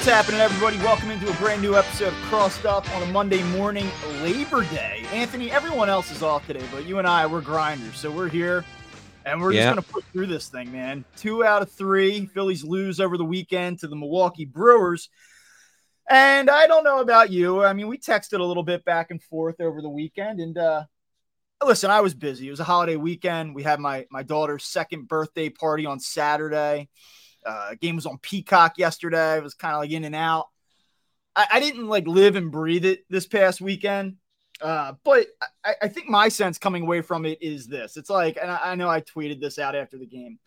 What's happening, everybody? Welcome into a brand new episode of Crossed Up on a Monday morning, Labor Day. Anthony, everyone else is off today, but you and I, we're grinders. So we're here and we're Yeah. just going to put through this thing, man. Two out of three. Phillies lose over the weekend to the Milwaukee Brewers. And I don't know about you. I mean, we texted a little bit back and forth over the weekend. And uh, listen, I was busy. It was a holiday weekend. We had my, my daughter's second birthday party on Saturday. Uh, game was on Peacock yesterday. It was kind of like in and out. I, I didn't like live and breathe it this past weekend. Uh, but I, I think my sense coming away from it is this. It's like, and I, I know I tweeted this out after the game.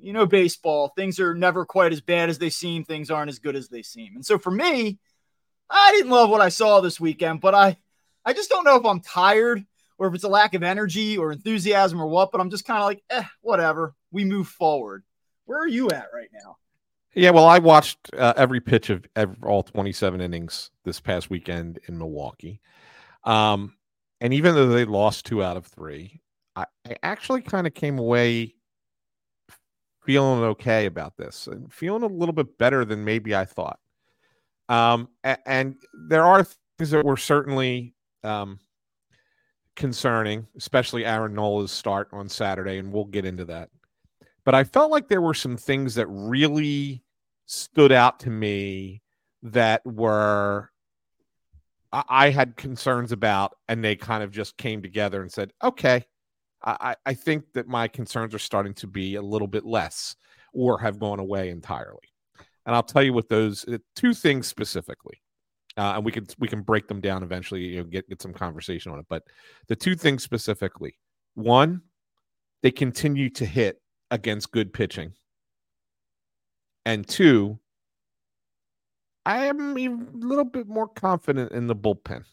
You know, baseball, things are never quite as bad as they seem. Things aren't as good as they seem. And so for me, I didn't love what I saw this weekend, but I, I just don't know if I'm tired or if it's a lack of energy or enthusiasm or what, but I'm just kind of like, eh, whatever. We move forward. Where are you at right now? Yeah, well, I watched uh, every pitch of ev all 27 innings this past weekend in Milwaukee. Um, and even though they lost two out of three, I, I actually kind of came away feeling okay about this and feeling a little bit better than maybe I thought. Um, a- and there are things that were certainly um, concerning, especially Aaron Nola's start on Saturday, and we'll get into that. But I felt like there were some things that really stood out to me that were I, I had concerns about, and they kind of just came together and said, "Okay, I, I think that my concerns are starting to be a little bit less, or have gone away entirely." And I'll tell you what those uh, two things specifically, uh, and we can we can break them down eventually. You know, get get some conversation on it. But the two things specifically, one, they continue to hit against good pitching. And two, I am a little bit more confident in the bullpen.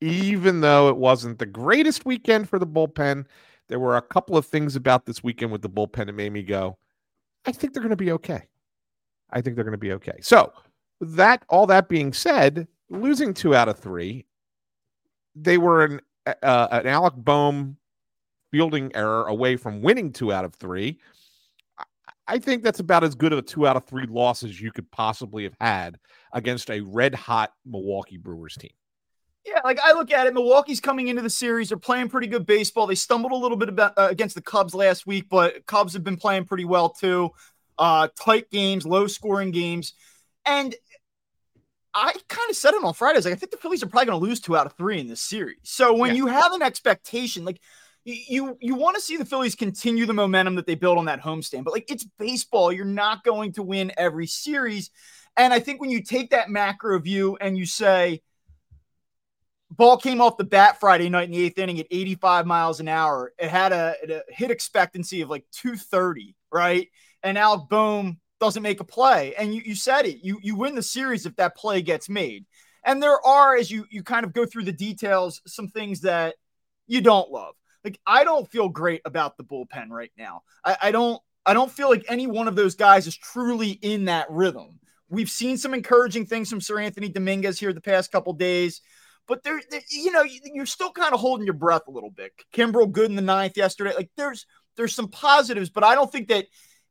Even though it wasn't the greatest weekend for the bullpen, there were a couple of things about this weekend with the bullpen that made me go, I think they're going to be okay. I think they're going to be okay. So, that all that being said, losing two out of three, they were an uh, an Alec Bohm fielding error away from winning two out of three. I- think that's about as good of a two out of three loss as you could possibly have had against a red hot Milwaukee Brewers team. Yeah, like I look at it, Milwaukee's coming into the series. They're playing pretty good baseball. They stumbled a little bit about, uh, against the Cubs last week, but Cubs have been playing pretty well too. Uh, tight games, low scoring games, and I kind of said it on Friday. I was like, I think the Phillies are probably going to lose two out of three in this series. So when Yeah. you have an expectation, like you you want to see the Phillies continue the momentum that they built on that homestand, but like it's baseball, you're not going to win every series. And I think when you take that macro view and you say, ball came off the bat Friday night in the eighth inning at 85 miles an hour. It had a, a hit expectancy of like 230, right? And Alec Bohm doesn't make a play. And you, you said it. You you win the series if that play gets made. And there are, as you you kind of go through the details, some things that you don't love. Like I don't feel great about the bullpen right now. I, I don't I don't feel like any one of those guys is truly in that rhythm. We've seen some encouraging things from Seranthony Dominguez here the past couple days but there, you know, you- you're still kind of holding your breath a little bit. Kimbrel good in the ninth yesterday. Like there's there's some positives, but I don't think that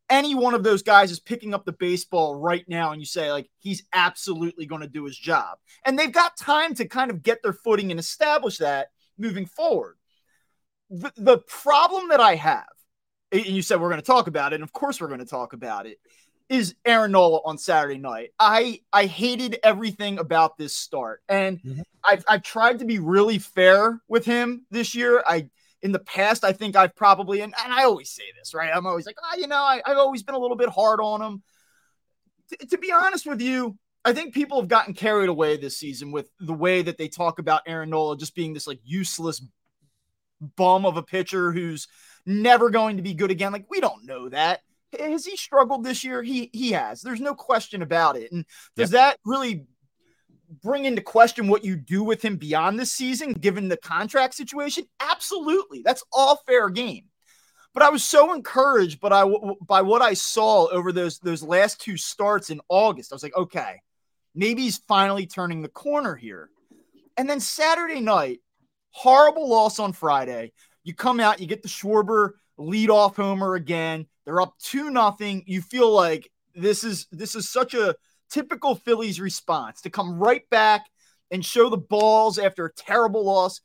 any one of those guys is picking up the baseball right now and you say like he's absolutely going to do his job. And they've got time to kind of get their footing and establish that moving forward. The, the problem that I have, and you said we're going to talk about it, and of course we're going to talk about it, is Aaron Nola on Saturday night. I I hated everything about this start, and Mhm. I've I've tried to be really fair with him this year. I in the past, I think I've probably and, and I always say this, right? I'm always like, oh, you know, I, I've always been a little bit hard on him. T- to be honest with you, I think people have gotten carried away this season with the way that they talk about Aaron Nola just being this like useless bum of a pitcher who's never going to be good again. Like we don't know that. Has he struggled this year? He he has. There's no question about it. And does that really bring into question what you do with him beyond this season, given the contract situation? Absolutely. That's all fair game. But I was so encouraged, but I by what I saw over those those last two starts in August. I was like, okay, maybe he's finally turning the corner here. And then Saturday night, horrible loss on Friday. You come out, you get the Schwarber lead off homer again. They're up two nothing. You feel like this is this is such a typical Phillies response to come right back and show the balls after a terrible loss.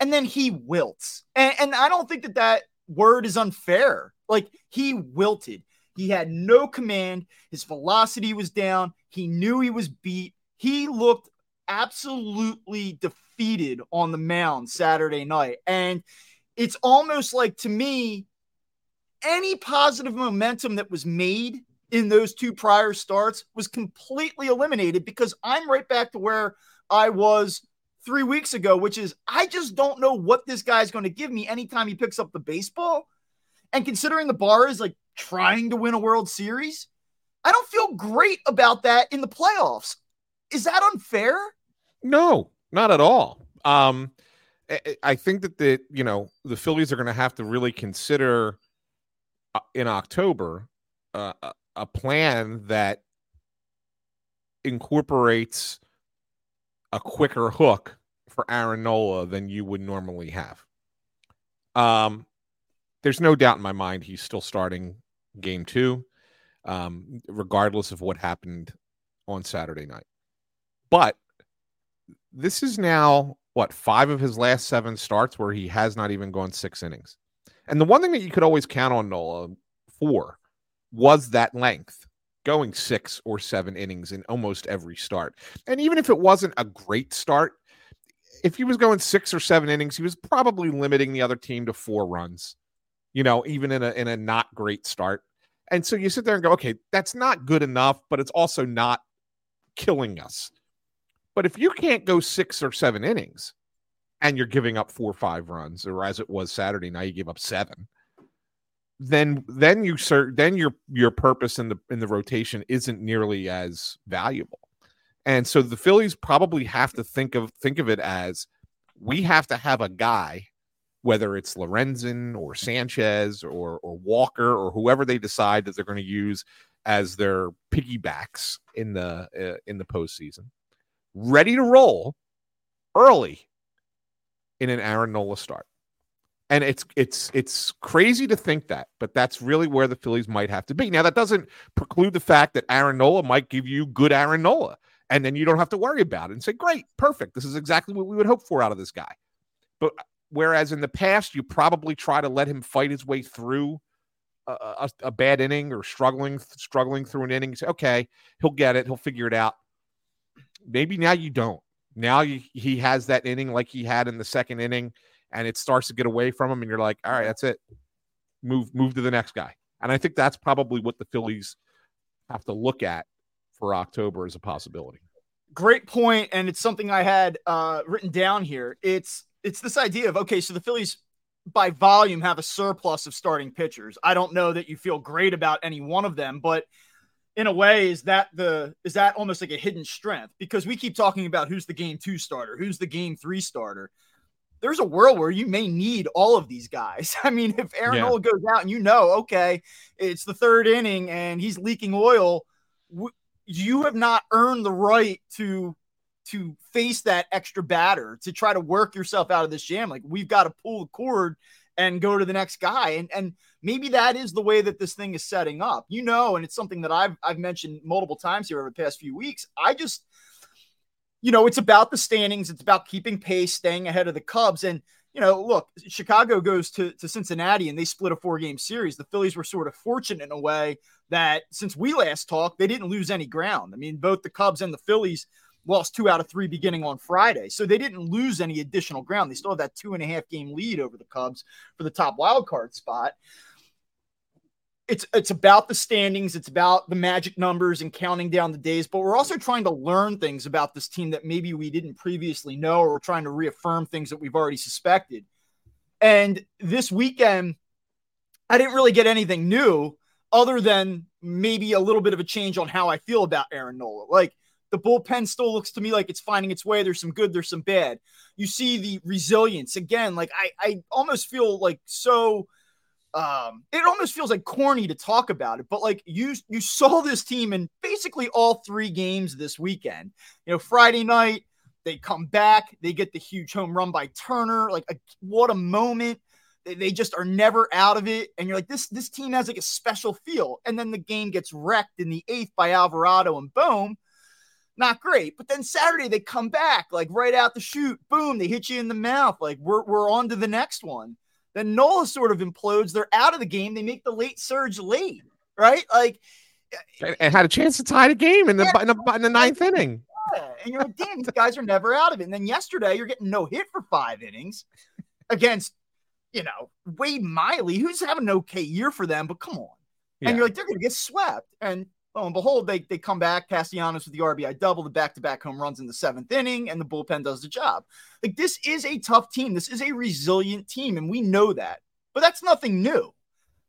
And then he wilts. And, and I don't think that that word is unfair. Like he wilted. He had no command. His velocity was down. He knew he was beat. He looked absolutely defeated on the mound Saturday night. And it's almost like to me, any positive momentum that was made in those two prior starts was completely eliminated because I'm right back to where I was three weeks ago, which is I just don't know what this guy's going to give me anytime he picks up the baseball. And considering the bar is like trying to win a World Series, I don't feel great about that in the playoffs. Is that unfair? No, not at all. Um, I think that the you know the Phillies are going to have to really consider uh, in October uh, a plan that incorporates a quicker hook for Aaron Nola than you would normally have. Um, there's no doubt in my mind he's still starting game two, um, regardless of what happened on Saturday night. But this is now what five of his last seven starts where he has not even gone six innings. And the one thing that you could always count on Nola for was that length, going six or seven innings in almost every start. And even if it wasn't a great start, if he was going six or seven innings, he was probably limiting the other team to four runs. You know, even in a in a not great start. And so you sit there and go, okay, that's not good enough, but it's also not killing us. But if you can't go six or seven innings and you're giving up four or five runs, or as it was Saturday, now you give up seven, then then you sir then your your purpose in the in the rotation isn't nearly as valuable. And so the Phillies probably have to think of think of it as we have to have a guy, whether it's Lorenzen or Sanchez or or Walker or whoever they decide that they're going to use as their piggybacks in the uh, in the postseason ready to roll early in an Aaron Nola start. And it's it's it's crazy to think that, but that's really where the Phillies might have to be. Now that doesn't preclude the fact that Aaron Nola might give you good Aaron Nola, and then you don't have to worry about it and say, "Great, perfect. This is exactly what we would hope for out of this guy." But whereas in the past you probably try to let him fight his way through a, a, a bad inning or struggling struggling through an inning, say, "Okay, he'll get it. He'll figure it out." Maybe now you don't. Now you, he has that inning like he had in the second inning, and it starts to get away from him, and you're like, all right, that's it. Move, move to the next guy. And I think that's probably what the Phillies have to look at for October as a possibility. Great point, and it's something I had uh, written down here. It's it's this idea of okay, so the Phillies by volume have a surplus of starting pitchers. I don't know that you feel great about any one of them, but in a way is that the is that almost like a hidden strength? Because we keep talking about who's the game two starter who's the game three starter. There's a world where you may need all of these guys. I mean if aaron yeah. Nola goes out and you know okay it's the third inning and he's leaking oil you have not earned the right to to face that extra batter to try to work yourself out of this jam. Like we've got to pull the cord and go to the next guy. And and maybe that is the way that this thing is setting up. You know, and it's something that I've I've mentioned multiple times here over the past few weeks. I just you know, it's about the standings, it's about keeping pace, staying ahead of the Cubs and you know, look, Chicago goes to, to Cincinnati and they split a four game series. The Phillies were sort of fortunate in a way that since we last talked, they didn't lose any ground. I mean, both the Cubs and the Phillies lost two out of three beginning on Friday. So they didn't lose any additional ground. They still have that two and a half game lead over the Cubs for the top wild card spot. It's it's about the standings, it's about the magic numbers and counting down the days, but we're also trying to learn things about this team that maybe we didn't previously know, or we're trying to reaffirm things that we've already suspected. And this weekend, I didn't really get anything new other than maybe a little bit of a change on how I feel about Aaron Nola. Like the bullpen still looks to me like it's finding its way. There's some good, there's some bad. You see the resilience again. Like I, I almost feel like so. Um, it almost feels like corny to talk about it, but like you, you saw this team in basically all three games this weekend. You know, Friday night they come back, they get the huge home run by Turner. Like a, what a moment! They, they just are never out of it. And you're like, this this team has like a special feel. And then the game gets wrecked in the eighth by Alvarado and boom. Not great. But then Saturday they come back, like right out the chute, boom, they hit you in the mouth. Like we're we're on to the next one. Then Nola sort of implodes. They're out of the game. They make the late surge late, right? Like and had a chance to tie the game in the yeah. in the, in the ninth inning. Yeah. And you're like, damn, these guys are never out of it. And then yesterday, you're getting no hit for five innings against, you know, Wade Miley, who's having an okay year for them, but come on. Yeah. And you're like, they're going to get swept. And lo and behold, they, they come back. Castellanos with the RBI double, the back to back home runs in the seventh inning, and the bullpen does the job. Like, this is a tough team. This is a resilient team, and we know that. But that's nothing new.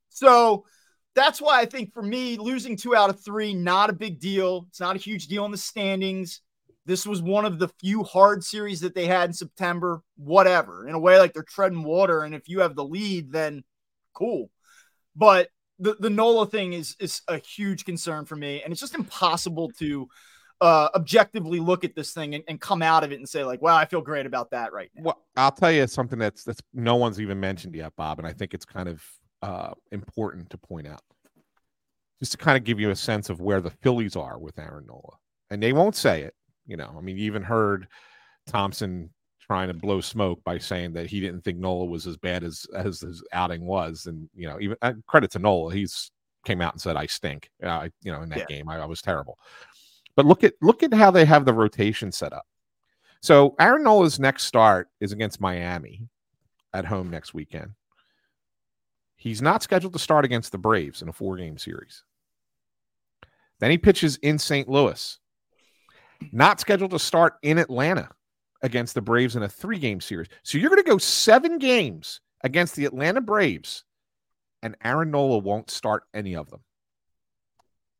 So, that's why I think for me, losing two out of three, not a big deal. It's not a huge deal in the standings. This was one of the few hard series that they had in September. Whatever. In a way, like they're treading water. And if you have the lead, then cool. But the, the NOLA thing is is a huge concern for me. And it's just impossible to uh, objectively look at this thing and, and, come out of it and say like, "Wow, I feel great about that right now." Well, I'll tell you something that's that's no one's even mentioned yet, Bob, and I think it's kind of uh, important to point out, just to kind of give you a sense of where the Phillies are with Aaron Nola. And they won't say it, you know. I mean, you even heard Thomson trying to blow smoke by saying that he didn't think Nola was as bad as as his outing was, and you know, even uh, credit to Nola, he's came out and said I stink. Uh, you know, in that yeah. game, I, I was terrible. But look at look at how they have the rotation set up. So Aaron Nola's next start is against Miami at home next weekend. He's not scheduled to start against the Braves in a four game series. Then he pitches in St. Louis. Not scheduled to start in Atlanta against the Braves in a three game series. So you're going to go seven games against the Atlanta Braves, and Aaron Nola won't start any of them.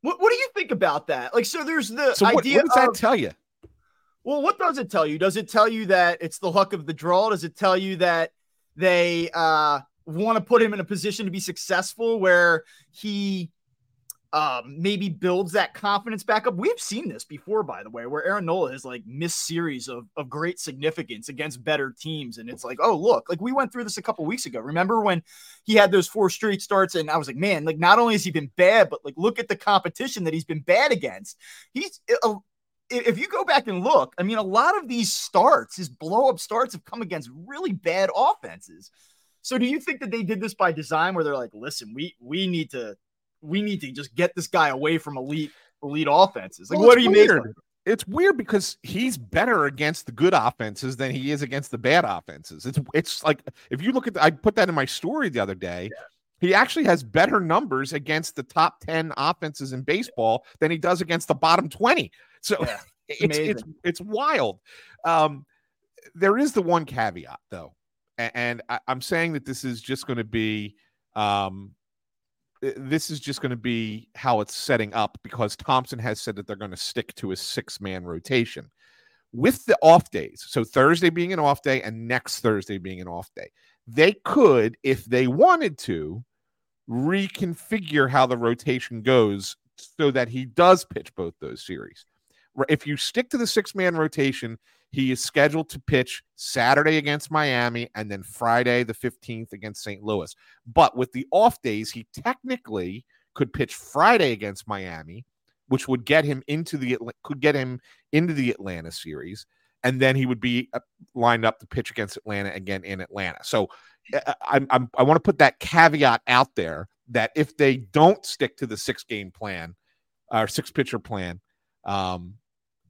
What, what do you think about that? Like, so there's the so idea. What, what does of, that tell you? Well, what does it tell you? Does it tell you that it's the luck of the draw? Does it tell you that they uh want to put him in a position to be successful where he um, maybe builds that confidence back up. We've seen this before, by the way, where Aaron Nola has like missed series of, of great significance against better teams. And it's like, oh, look, like we went through this a couple weeks ago. Remember when he had those four straight starts? And I was like, man, like not only has he been bad, but like look at the competition that he's been bad against. He's uh, if you go back and look, I mean, a lot of these starts, his blow up starts have come against really bad offenses. So do you think that they did this by design where they're like, listen, we we need to we need to just get this guy away from elite elite offenses? Like, well, what are you making? It's weird because he's better against the good offenses than he is against the bad offenses. It's it's like if you look at the, I put that in my story the other day. Yeah. He actually has better numbers against the top 10 offenses in baseball than he does against the bottom 20. So yeah, it's, it's it's wild. Um, there is the one caveat though and I, am saying that this is just going to be um, Uh, this is just going to be how it's setting up because Thomson has said that they're going to stick to a six man rotation with the off days. So Thursday being an off day and next Thursday being an off day. They could, if they wanted to, reconfigure how the rotation goes so that he does pitch both those series. If you stick to the six man rotation, he is scheduled to pitch Saturday against Miami and then Friday, the 15th, against St. Louis. But with the off days, he technically could pitch Friday against Miami, which would get him into the could get him into the Atlanta series, and then he would be uh, lined up to pitch against Atlanta again in Atlanta. So uh, I'm, I'm I want to put that caveat out there that if they don't stick to the six game plan or six pitcher plan, um,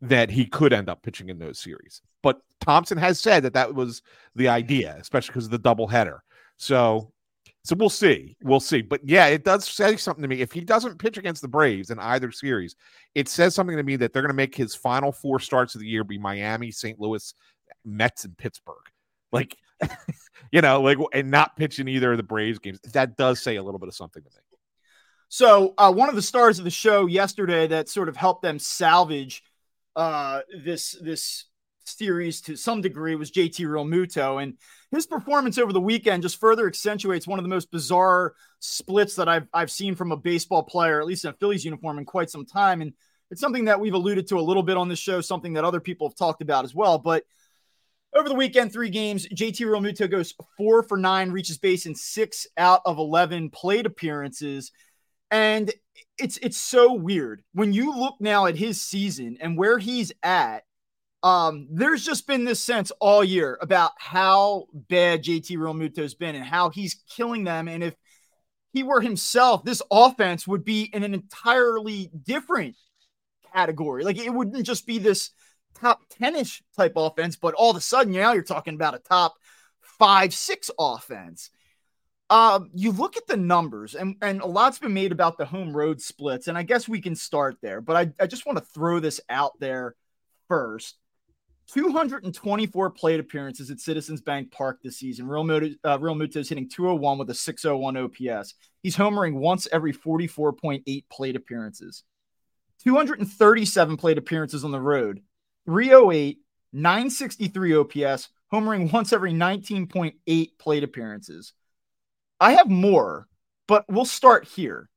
that he could end up pitching in those series. But Thomson has said that that was the idea, especially because of the doubleheader. So, so we'll see, we'll see. But yeah, it does say something to me. If he doesn't pitch against the Braves in either series, it says something to me that they're going to make his final four starts of the year be Miami, St. Louis, Mets, and Pittsburgh. Like, you know, like and not pitching either of the Braves games. That does say a little bit of something to me. So, uh, one of the stars of the show yesterday that sort of helped them salvage uh, this this series to some degree was JT Realmuto, and his performance over the weekend just further accentuates one of the most bizarre splits that I've I've seen from a baseball player, at least in a Phillies uniform, in quite some time. And it's something that we've alluded to a little bit on this show, something that other people have talked about as well. But Over the weekend, three games, JT Realmuto goes four for nine, reaches base in six out of 11 plate appearances. And it's it's so weird when you look now at his season and where he's at. Um, there's just been this sense all year about how bad JT Realmuto's been and how he's killing them. And if he were himself, this offense would be in an entirely different category. Like it wouldn't just be this top 10ish type offense, but all of a sudden now you're talking about a top five, six offense. Um, you look at the numbers, and, and a lot's been made about the home road splits, and I guess we can start there. But I, I just want to throw this out there first. 224 plate appearances at Citizens Bank Park this season. Realmuto, uh, is hitting 201 with a 601 OPS. He's homering once every 44.8 plate appearances. 237 plate appearances on the road. 308, 963 OPS, homering once every 19.8 plate appearances. I have more, but we'll start here.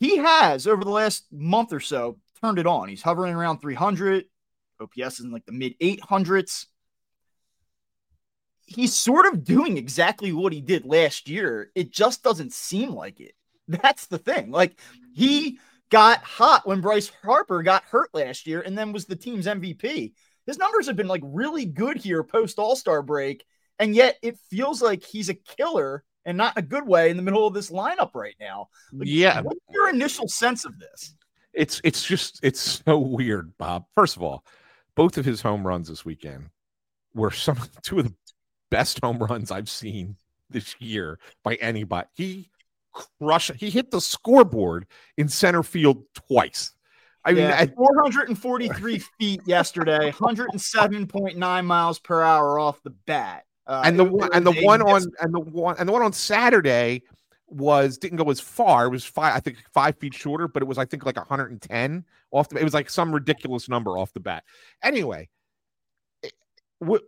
He has, over the last month or so, turned it on. He's hovering around 300. OPS is in like the mid 800s. He's sort of doing exactly what he did last year. It just doesn't seem like it. That's the thing. Like he got hot when Bryce Harper got hurt last year and then was the team's MVP. His numbers have been like really good here post All Star break. And yet it feels like he's a killer and not a good way in the middle of this lineup right now. Like, yeah. What's your initial sense of this? It's it's just it's so weird, Bob. First of all, both of his home runs this weekend were some two of the best home runs I've seen this year by anybody. He crushed he hit the scoreboard in center field twice. I mean, yeah, 443 feet yesterday, 107.9 miles per hour off the bat. Uh, and the one and the one on and the one and the one on Saturday was didn't go as far. It was five, I think, five feet shorter, but it was I think like 110 off the. It was like some ridiculous number off the bat. Anyway, what,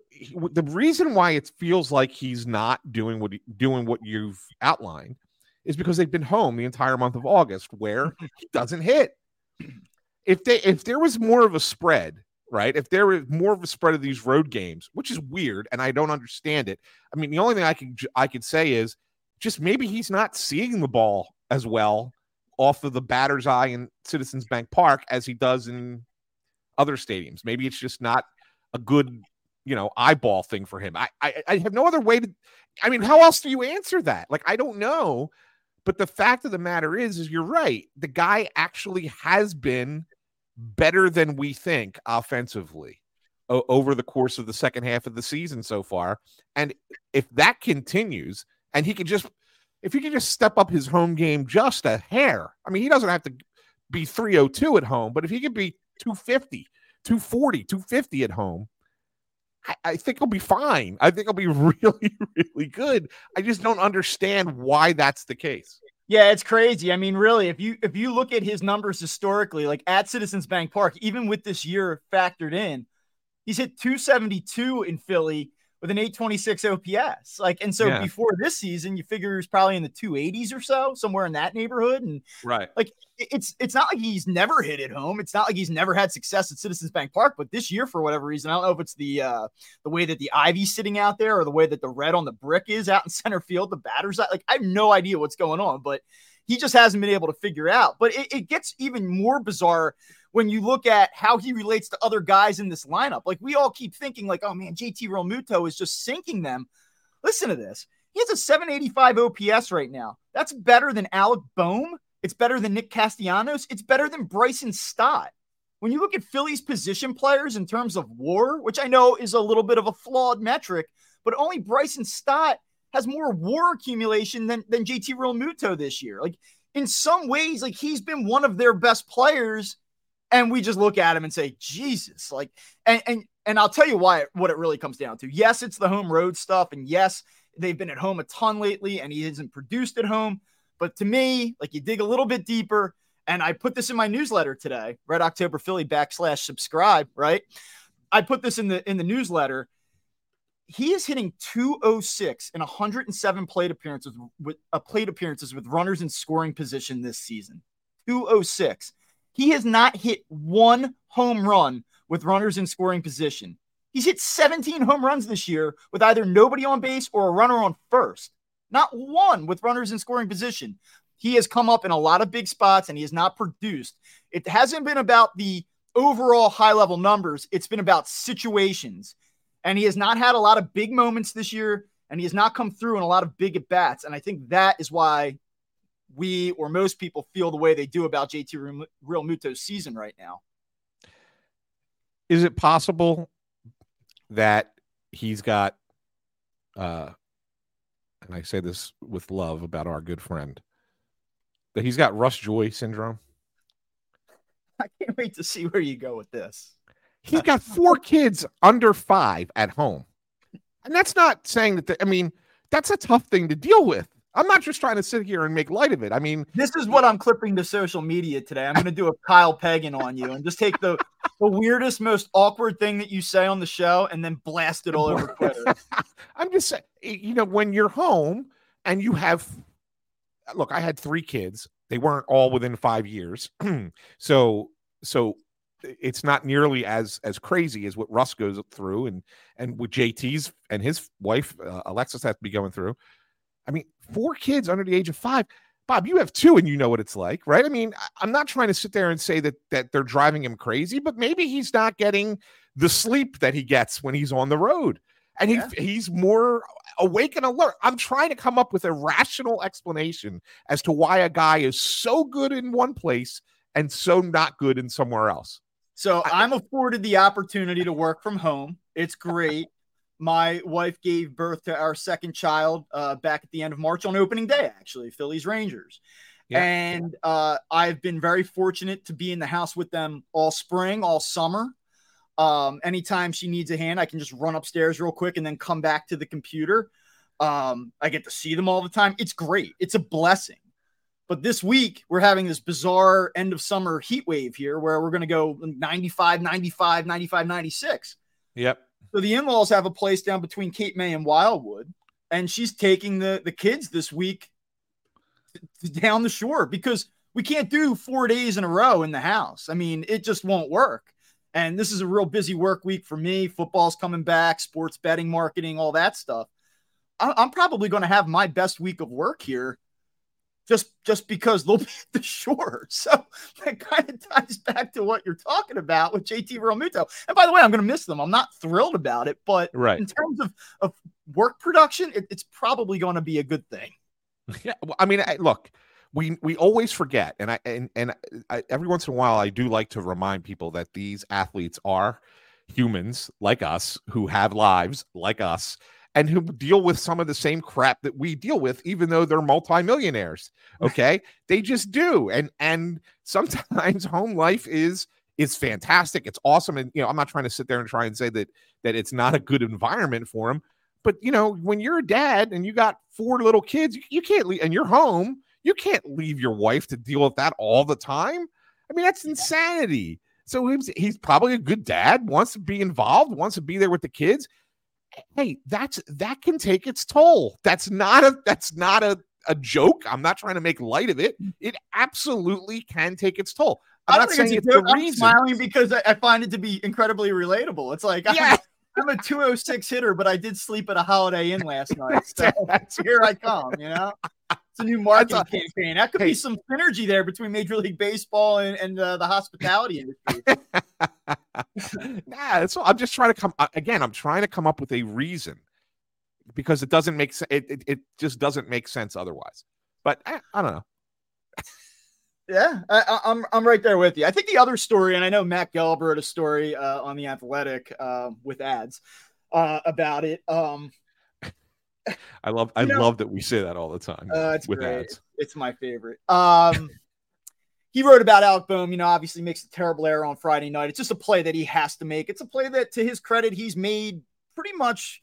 the reason why it feels like he's not doing what he, doing what you've outlined is because they've been home the entire month of August, where he doesn't hit. If they if there was more of a spread right? If there is more of a spread of these road games, which is weird, and I don't understand it. I mean, the only thing I can I could say is just maybe he's not seeing the ball as well off of the batter's eye in Citizens Bank Park as he does in other stadiums. Maybe it's just not a good, you know, eyeball thing for him. I, I, I have no other way to. I mean, how else do you answer that? Like, I don't know. But the fact of the matter is, is you're right. The guy actually has been better than we think offensively o- over the course of the second half of the season so far. And if that continues, and he can just, if he can just step up his home game just a hair, I mean, he doesn't have to be 302 at home, but if he could be 250, 240, 250 at home, I, I think he'll be fine. I think he'll be really, really good. I just don't understand why that's the case. Yeah, it's crazy. I mean, really, if you if you look at his numbers historically, like at Citizens Bank Park, even with this year factored in, he's hit 272 in Philly with an 826 OPS. Like, and so yeah. before this season, you figure he's probably in the 280s or so, somewhere in that neighborhood. And right, like it's it's not like he's never hit it home. It's not like he's never had success at Citizens Bank Park. But this year, for whatever reason, I don't know if it's the uh the way that the ivy's sitting out there or the way that the red on the brick is out in center field. The batters, like I have no idea what's going on, but he just hasn't been able to figure out. But it, it gets even more bizarre when you look at how he relates to other guys in this lineup. Like we all keep thinking, like, oh man, JT Realmuto is just sinking them. Listen to this. He has a 785 OPS right now. That's better than Alec Bohm. It's better than Nick Castellanos. It's better than Bryson Stott. When you look at Philly's position players in terms of war, which I know is a little bit of a flawed metric, but only Bryson Stott has more war accumulation than, than JT Realmuto this year. Like in some ways, like he's been one of their best players and we just look at him and say, Jesus, like, and and and I'll tell you why what it really comes down to. Yes, it's the home road stuff, and yes, they've been at home a ton lately, and he hasn't produced at home. But to me, like you dig a little bit deeper, and I put this in my newsletter today, Red October Philly backslash subscribe, right? I put this in the in the newsletter. He is hitting 206 in 107 plate appearances with uh, plate appearances with runners in scoring position this season. 206. He has not hit one home run with runners in scoring position. He's hit 17 home runs this year with either nobody on base or a runner on first. Not one with runners in scoring position. He has come up in a lot of big spots and he has not produced. It hasn't been about the overall high level numbers, it's been about situations. And he has not had a lot of big moments this year and he has not come through in a lot of big at bats. And I think that is why we or most people feel the way they do about JT Realmuto's season right now. Is it possible that he's got, uh, and I say this with love about our good friend, that he's got Russ Joy syndrome? I can't wait to see where you go with this. He's got four kids under five at home. And that's not saying that, the, I mean, that's a tough thing to deal with. I'm not just trying to sit here and make light of it. I mean, this is what I'm clipping to social media today. I'm going to do a Kyle Pagan on you and just take the the weirdest, most awkward thing that you say on the show and then blast it all over Twitter. I'm just saying, you know, when you're home and you have, look, I had three kids. They weren't all within five years, so so it's not nearly as as crazy as what Russ goes through and and what JT's and his wife uh, Alexis has to be going through. I mean, four kids under the age of five. Bob, you have two and you know what it's like, right? I mean, I'm not trying to sit there and say that that they're driving him crazy, but maybe he's not getting the sleep that he gets when he's on the road. And he, he's more awake and alert. I'm trying to come up with a rational explanation as to why a guy is so good in one place and so not good in somewhere else. So I'm afforded the opportunity to work from home. It's great my wife gave birth to our second child uh, back at the end of March on opening day, actually, Phillies Rangers. Yeah. And uh, I've been very fortunate to be in the house with them all spring, all summer. Um, anytime she needs a hand, I can just run upstairs real quick and then come back to the computer. Um, I get to see them all the time. It's great. It's a blessing. But this week, we're having this bizarre end of summer heat wave here where we're going to go 95, 95, 95, 96. Yep. So the in-laws have a place down between Cape May and Wildwood, and she's taking the the kids this week down the shore because we can't do four days in a row in the house. I mean, it just won't work. And this is a real busy work week for me. Football's coming back, sports betting, marketing, all that stuff. I'm probably going to have my best week of work here just just because they'll be at the shore. So that kind of ties back to what you're talking about with JT Realmuto. And by the way, I'm going to miss them. I'm not thrilled about it, but right. in terms of, of work production, it, it's probably going to be a good thing. Yeah, well, I mean, I, look, we we always forget, and I and and I, every once in a while, I do like to remind people that these athletes are humans like us who have lives like us and who deal with some of the same crap that we deal with even though they're multimillionaires okay? They just do and and sometimes home life is is fantastic it's awesome and you know i'm not trying to sit there and try and say that that it's not a good environment for them but you know when you're a dad and you got four little kids you, you can't leave and you're home you can't leave your wife to deal with that all the time? I mean that's insanity. So he's, he's probably a good dad wants to be involved wants to be there with the kids hey, that's that can take its toll. That's not a that's not a, a joke. I'm not trying to make light of it. Mm. It absolutely can take its toll. I'm not saying it's, it's the I'm reason. smiling because I, I, find it to be incredibly relatable. It's like yeah. I'm, I'm a 206 hitter, but I did sleep at a Holiday Inn last night. So here I come, you know? It's a new marketing a, campaign. That could hey, be some synergy there between Major League Baseball and, and uh, the hospitality industry. nah, so I'm just trying to come uh, again. I'm trying to come up with a reason because it doesn't make sense. It, it, it just doesn't make sense otherwise. But I, eh, I don't know. Yeah, I, am I'm, I'm right there with you. I think the other story, and I know Matt Gelb wrote a story uh, on the Athletic uh, with ads uh, about it. Um, I love I know, love that we say that all the time. Uh, it's with great. ads. It's my favorite. Um, he wrote about Alec Bohm, you know, obviously makes a terrible error on Friday night. It's just a play that he has to make. It's a play that, to his credit, he's made pretty much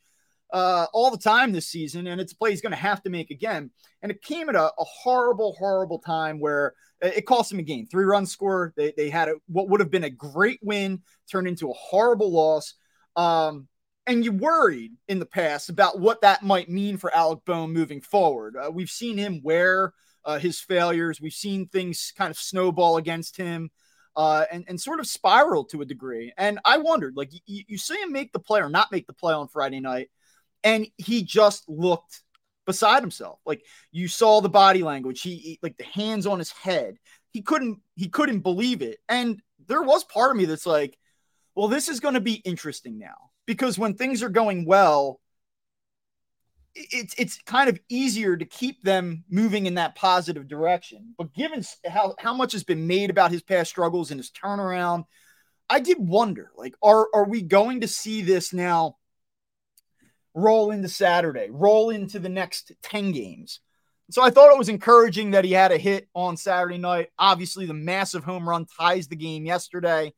uh, all the time this season, and it's a play he's going to have to make again. And it came at a, a, horrible, horrible time where it cost him a game. Three runs score. They, they had a, what would have been a great win turned into a horrible loss. Um, and you worried in the past about what that might mean for Alec Bohm moving forward. Uh, we've seen him wear uh, his failures. We've seen things kind of snowball against him. uh, and, and sort of spiraled to a degree. And I wondered, like, you, you see him make the play or not make the play on Friday night, and he just looked beside himself. Like you saw the body language, he, like the hands on his head. He couldn't he couldn't believe it. And there was part of me that's like, well, this is going to be interesting now because when things are going well, it's it's kind of easier to keep them moving in that positive direction. But given how how much has been made about his past struggles and his turnaround, I did wonder, like, are are we going to see this now roll into Saturday, roll into the next 10 games? So I thought it was encouraging that he had a hit on Saturday night. Obviously, the massive home run ties the game yesterday.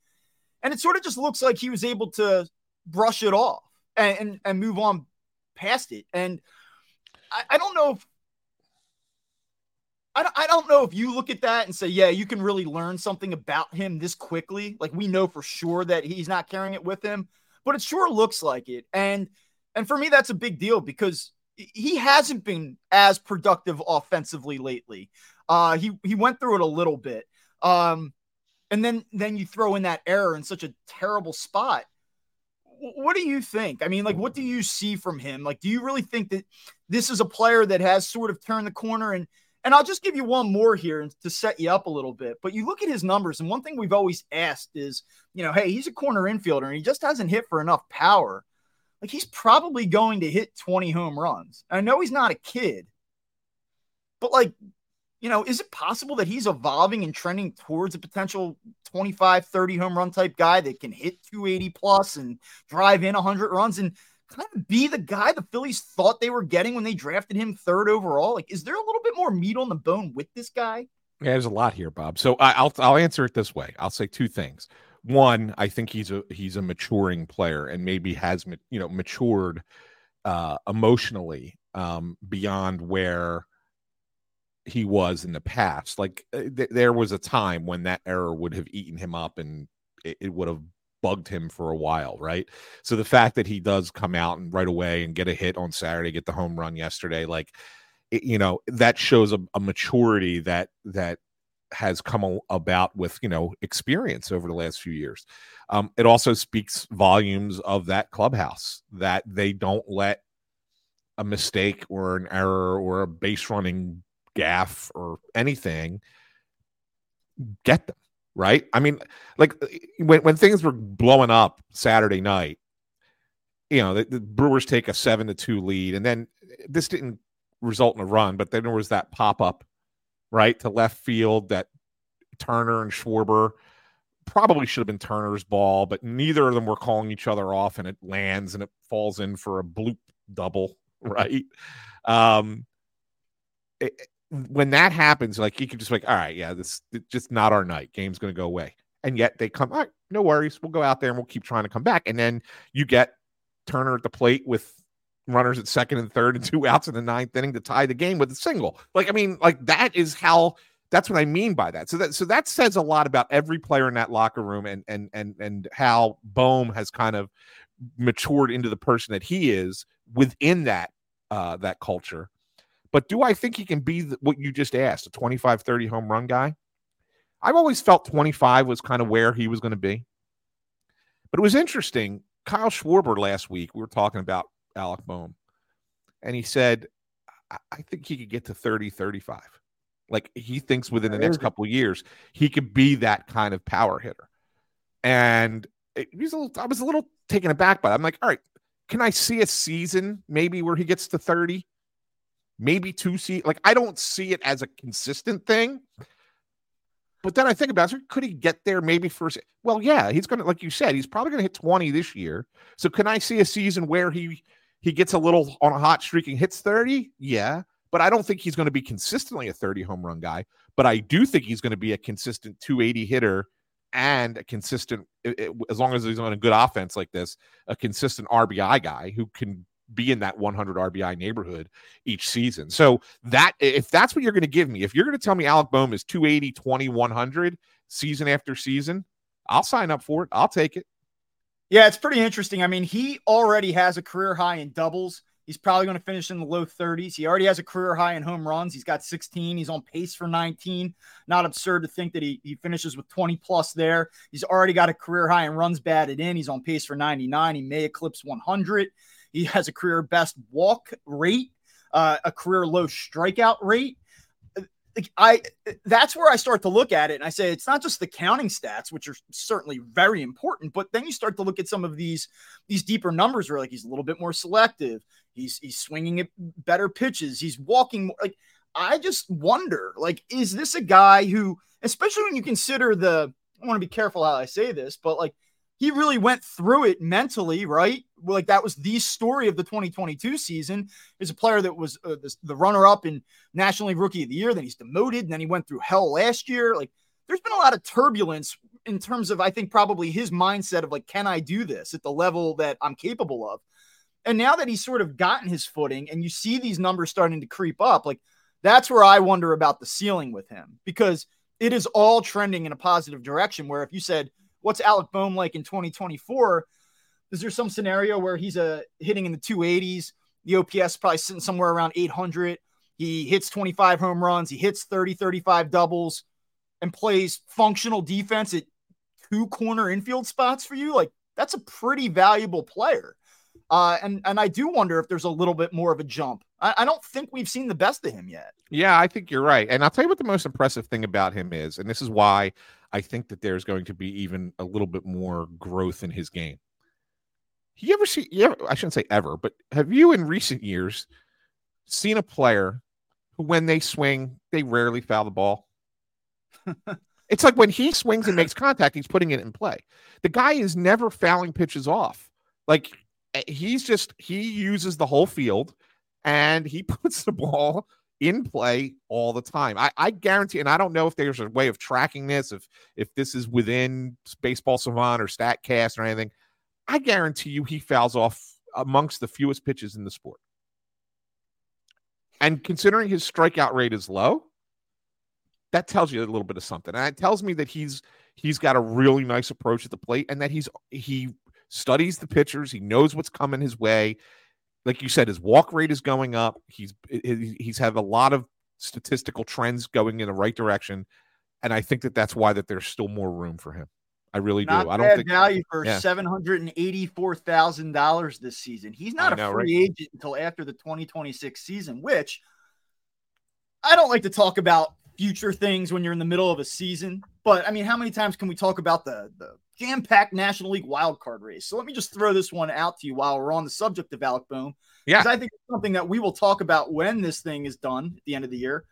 And it sort of just looks like he was able to brush it off and, and, and move on past it. And I, I don't know if I don't, I don't know if you look at that and say, yeah, you can really learn something about him this quickly. Like we know for sure that he's not carrying it with him, but it sure looks like it. And and for me, that's a big deal because he hasn't been as productive offensively lately. Uh, he he went through it a little bit. Um, and then then you throw in that error in such a terrible spot what do you think? I mean, like, what do you see from him? Like, do you really think that this is a player that has sort of turned the corner? And and I'll just give you one more here to set you up a little bit. But you look at his numbers, and one thing we've always asked is, you know, hey, he's a corner infielder, and he just hasn't hit for enough power. Like, he's probably going to hit 20 home runs. I know he's not a kid, but like, you know, is it possible that he's evolving and trending towards a potential 25, 30 home run type guy that can hit 280 plus and drive in 100 runs and kind of be the guy the Phillies thought they were getting when they drafted him third overall? Like, is there a little bit more meat on the bone with this guy? Yeah, there's a lot here, Bob. So I, will I'll answer it this way. I'll say two things. One, I think he's a he's a maturing player and maybe has you know matured uh, emotionally um, beyond where he was in the past. Like uh, th- there was a time when that error would have eaten him up and it, it would have bugged him for a while, right? So the fact that he does come out and right away and get a hit on Saturday, get the home run yesterday, like it, you know, that shows a, a maturity that that has come about with you know experience over the last few years. Um, it also speaks volumes of that clubhouse that they don't let a mistake or an error or a base running gaffe or anything, get them right. I mean, like when when things were blowing up Saturday night, you know, the, the Brewers take a seven to two lead, and then this didn't result in a run, but then there was that pop up right to left field that Turner and Schwarber probably should have been Turner's ball, but neither of them were calling each other off, and it lands and it falls in for a bloop double, right? Um, it, when that happens, like you can just like, all right, yeah, this just not our night. Game's going to go away. And yet they come, all right, no worries. We'll go out there and we'll keep trying to come back. And then you get Turner at the plate with runners at second and third and two outs in the ninth inning to tie the game with a single. Like, I mean, like that is how that's what I mean by that. So that so that says a lot about every player in that locker room and and and and how Bohm has kind of matured into the person that he is within that uh that culture but do I think he can be what you just asked, a 25 30 home run guy? I've always felt 25 was kind of where he was going to be. But it was interesting. Kyle Schwarber last week, we were talking about Alec Bohm, and he said, I think he could get to 30 35. Like he thinks within the next couple years, he could be that kind of power hitter. And it, was a little, I was a little taken aback by. I'm like, all right, can I see a season maybe where he gets to 30? maybe two seat. Like I don't see it as a consistent thing. But then I think about it, could he get there maybe first? Well, yeah, he's gonna, like you said, he's probably gonna hit 20 this year. So can I see a season where he he gets a little on a hot streak and hits 30? Yeah. But I don't think he's going to be consistently a 30 home run guy. But I do think he's going to be a consistent 280 hitter and a consistent, as long as he's on a good offense like this, a consistent RBI guy who can be in that 100 RBI neighborhood each season. So that if that's what you're going to give me, if you're going to tell me Alec Bohm is 280, 20, 100 season after season, I'll sign up for it. I'll take it. Yeah, it's pretty interesting. I mean, he already has a career high in doubles He's probably going to finish in the low 30s. He already has a career high in home runs. He's got 16. He's on pace for 19. Not absurd to think that he, he finishes with 20 plus there. He's already got a career high in runs batted in. He's on pace for 99. He may eclipse 100. He has a career best walk rate, uh, a career low strikeout rate I that's where I start to look at it and I say it's not just the counting stats, which are certainly very important, but then you start to look at some of these these deeper numbers where like he's a little bit more selective, he's he's swinging at better pitches, he's walking more. Like I just wonder, like, is this a guy who, especially when you consider the, I want to be careful how I say this, but like he really went through it mentally, right? Like that was the story of the 2022 season. Is a player that was uh, the, the runner-up in National League Rookie of the Year. Then he's demoted, and then he went through hell last year. Like there's been a lot of turbulence in terms of I think probably his mindset of like, can I do this at the level that I'm capable of? And now that he's sort of gotten his footing, and you see these numbers starting to creep up, like that's where I wonder about the ceiling with him because it is all trending in a positive direction. Where if you said what's Alec Bohm like in 2024? Is there some scenario where he's a uh, hitting in the 280s? The OPS probably sitting somewhere around 800. He hits 25 home runs. He hits 30, 35 doubles and plays functional defense at two corner infield spots for you. Like that's a pretty valuable player. Uh, and and I do wonder if there's a little bit more of a jump. I, I, don't think we've seen the best of him yet. Yeah, I think you're right. And I'll tell you what the most impressive thing about him is, and this is why I think that there's going to be even a little bit more growth in his game. You ever see? You ever, I shouldn't say ever, but have you in recent years seen a player who, when they swing, they rarely foul the ball? it's like when he swings and makes contact, he's putting it in play. The guy is never fouling pitches off. Like eh, he's just he uses the whole field and he puts the ball in play all the time. I, I guarantee, and I don't know if there's a way of tracking this, if if this is within Baseball Savant or Statcast or anything. I guarantee you he fouls off amongst the fewest pitches in the sport. And considering his strikeout rate is low, that tells you a little bit of something. And it tells me that he's he's got a really nice approach at the plate and that he's he studies the pitchers, he knows what's coming his way like you said, his walk rate is going up. He's he's had a lot of statistical trends going in the right direction, and I think that that's why that there's still more room for him. I really not do. I don't think value for yeah. seven hundred and eighty-four thousand dollars this season. He's not know, a free right? agent until after the 2026 season, which I don't like to talk about future things when you're in the middle of a season. But I mean, how many times can we talk about the the jam-packed National League wild card race? So let me just throw this one out to you while we're on the subject of Alec Bohm. Yeah, I think it's something that we will talk about when this thing is done at the end of the year.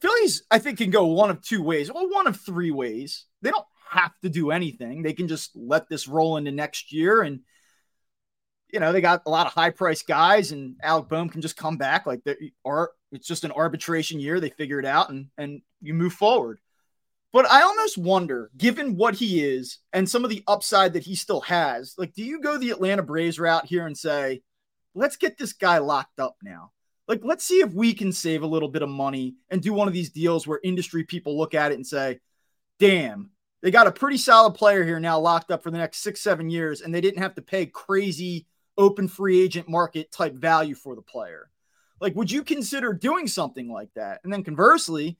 Phillies, I think, can go one of two ways. Well, one of three ways. They don't have to do anything. They can just let this roll into next year and you know, they got a lot of high priced guys, and Alec Bohm can just come back like they are. It's just an arbitration year. They figure it out, and and you move forward. But I almost wonder, given what he is and some of the upside that he still has, like, do you go the Atlanta Braves route here and say, let's get this guy locked up now? Like, let's see if we can save a little bit of money and do one of these deals where industry people look at it and say, damn, they got a pretty solid player here now locked up for the next six, seven years, and they didn't have to pay crazy open free agent market type value for the player. Like, would you consider doing something like that? And then conversely,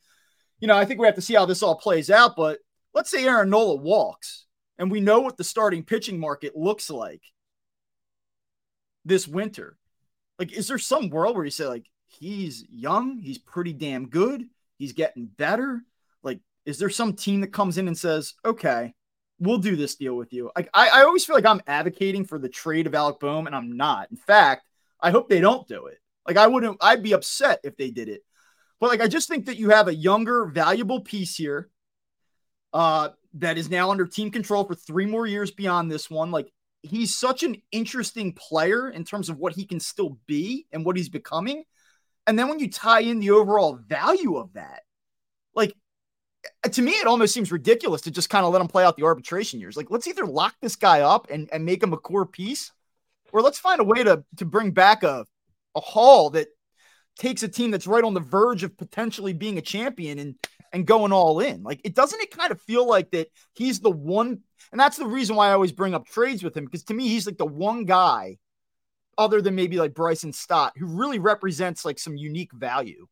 you know, I think we have to see how this all plays out. But let's say Aaron Nola walks, and we know what the starting pitching market looks like this winter. Like, is there some world where you say, like, he's young, he's pretty damn good, he's getting better? Like, is there some team that comes in and says, okay, we'll do this deal with you. Like I, I always feel like I'm advocating for the trade of Alec Bohm, and I'm not. In fact, I hope they don't do it. Like I wouldn't, I'd be upset if they did it. But like I just think that you have a younger, valuable piece here uh that is now under team control for three more years beyond this one. Like he's such an interesting player in terms of what he can still be and what he's becoming. And then when you tie in the overall value of that, like uh, to me, it almost seems ridiculous to just kind of let him play out the arbitration years. Like, let's either lock this guy up and, and make him a core piece, or let's find a way to to bring back a a haul that takes a team that's right on the verge of potentially being a champion and and going all in. Like, it doesn't it kind of feel like that he's the one, and that's the reason why I always bring up trades with him because to me he's like the one guy other than maybe like Bryson Stott, who really represents like some unique value.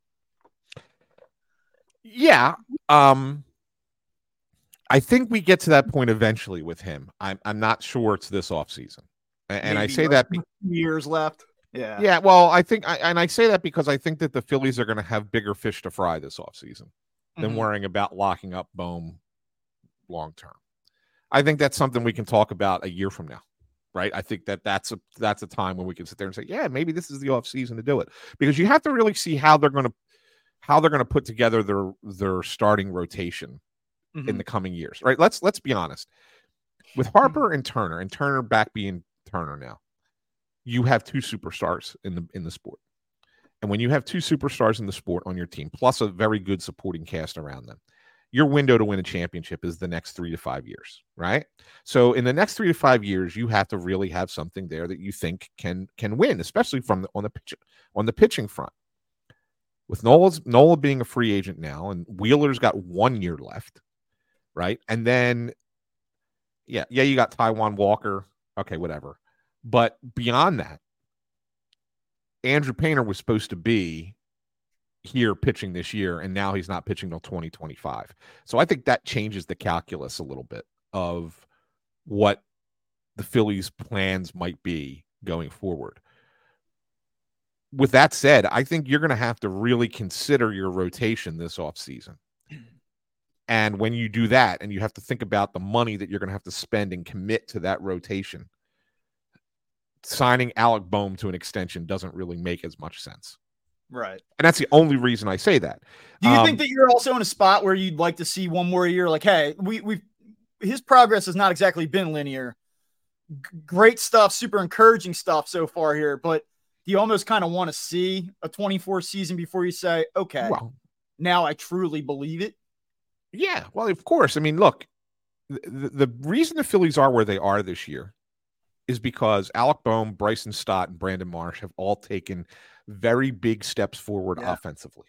Yeah. Um I think we get to that point eventually with him. I'm I'm not sure it's this offseason. And, and I say that be- years left. Yeah. Yeah, well, I think I, and I say that because I think that the Phillies are going to have bigger fish to fry this offseason than Mhm. worrying about locking up Bohm long term. I think that's something we can talk about a year from now. Right? I think that that's a that's a time when we can sit there and say, yeah, maybe this is the offseason to do it. Because you have to really see how they're going to how they're going to put together their their starting rotation in Mhm. the coming years, right? Let's let's be honest. With Harper and Turner, and Turner back being Turner now, you have two superstars in the in the sport. And when you have two superstars in the sport on your team, plus a very good supporting cast around them, your window to win a championship is the next three to five years, right? So in the next three to five years, you have to really have something there that you think can can win, especially from the, on the pitch on the pitching front. With Nola's Nola being a free agent now, and Wheeler's got one year left, right? And then, yeah, yeah, you got Taijuan Walker, okay, whatever. But beyond that, Andrew Painter was supposed to be here pitching this year, and now he's not pitching till 2025. So I think that changes the calculus a little bit of what the Phillies' plans might be going forward. With that said, I think you're going to have to really consider your rotation this offseason. And when you do that, and you have to think about the money that you're going to have to spend and commit to that rotation, signing Alec Bohm to an extension doesn't really make as much sense. Right. And that's the only reason I say that. Do you Um, think that you're also in a spot where you'd like to see one more year? Like, hey, we we his progress has not exactly been linear. G- great stuff, super encouraging stuff so far here, but do you almost kind of want to see a 24 season before you say, okay, Well, now I truly believe it? yeah. Well, of course. I mean, look, the, the reason the Phillies are where they are this year is because Alec Bohm, Bryson Stott, and Brandon Marsh have all taken very big steps forward Yeah. offensively.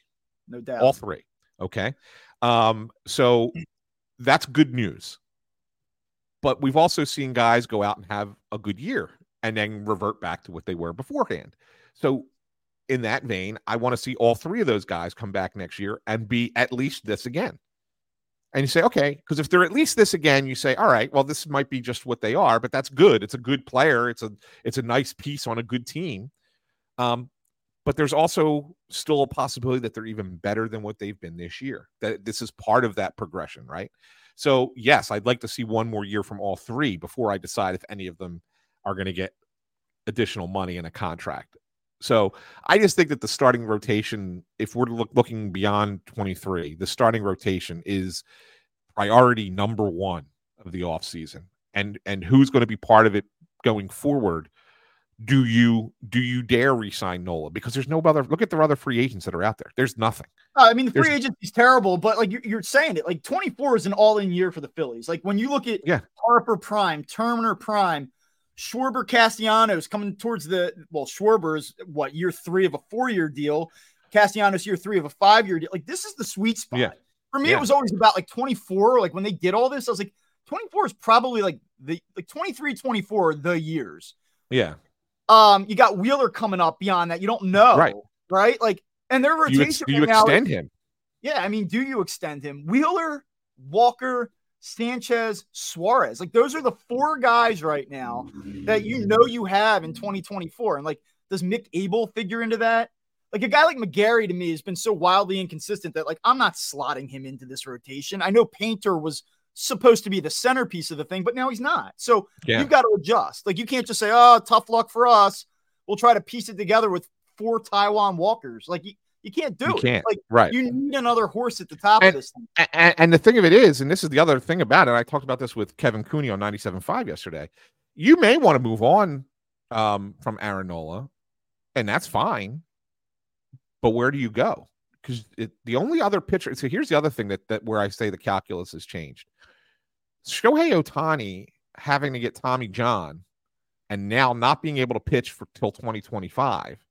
No doubt. all three. Okay. Um, so that's good news. But we've also seen guys go out and have a good year and then revert back to what they were beforehand. So, in that vein, I want to see all three of those guys come back next year and be at least this again. And you say, okay, because if they're at least this again, you say, all right, well, this might be just what they are, but that's good. It's a good player. It's a it's a nice piece on a good team. Um, but there's also still a possibility that they're even better than what they've been this year. That this is part of that progression, right? So, yes, I'd like to see one more year from all three before I decide if any of them are going to get additional money in a contract. So, I just think that the starting rotation, if we're look, looking beyond 23, the starting rotation is priority number one of the offseason. And and who's going to be part of it going forward do you do you dare resign Nola? Because there's no other. Look at the other free agents that are out there. There's nothing. Uh, I mean, the free There's- is terrible, but like you're, you're saying it, like 24 is an all-in year for the Phillies. Like when you look at Yeah. Harper Prime, Turner Prime, Schwarber Castellanos coming towards the well, Schwarber is what year three of a four-year deal, Castellanos year three of a five-year deal. Like this is the sweet spot. Yeah. For me, Yeah. it was always about like 24. Like when they did all this, I was like, 24 is probably like the like 23, 24 the years. Yeah. Um, you got Wheeler coming up beyond that. You don't know, Right. Right? Like, and their Do you, rotation ex- do you right is- extend him? yeah, I mean, do you extend him? Wheeler, Walker, Sanchez, Suarez. Like those are the four guys right now that you know you have in 2024. And like, does Mick Abel figure into that? Like a guy like McGarry to me has been so wildly inconsistent that like I'm not slotting him into this rotation. I know Painter was supposed to be the centerpiece of the thing, but now he's not. So Yeah. you've got to adjust. Like you can't just say, "Oh, tough luck for us. We'll try to piece it together with four Taijuan Walkers." Like you, can't do You it. can't. Like Right. you need another horse at the top And- of this thing. and, and the thing of it is, and this is the other thing about it, I talked about this with Kevin Cooney on 97.5 yesterday. You may want to move on um, from Aaron Nola, and that's fine. But where do you go? Because the only other pitcher. So here's the other thing that that where I say the calculus has changed. Shohei Ohtani having to get Tommy John, and now not being able to pitch for till 2025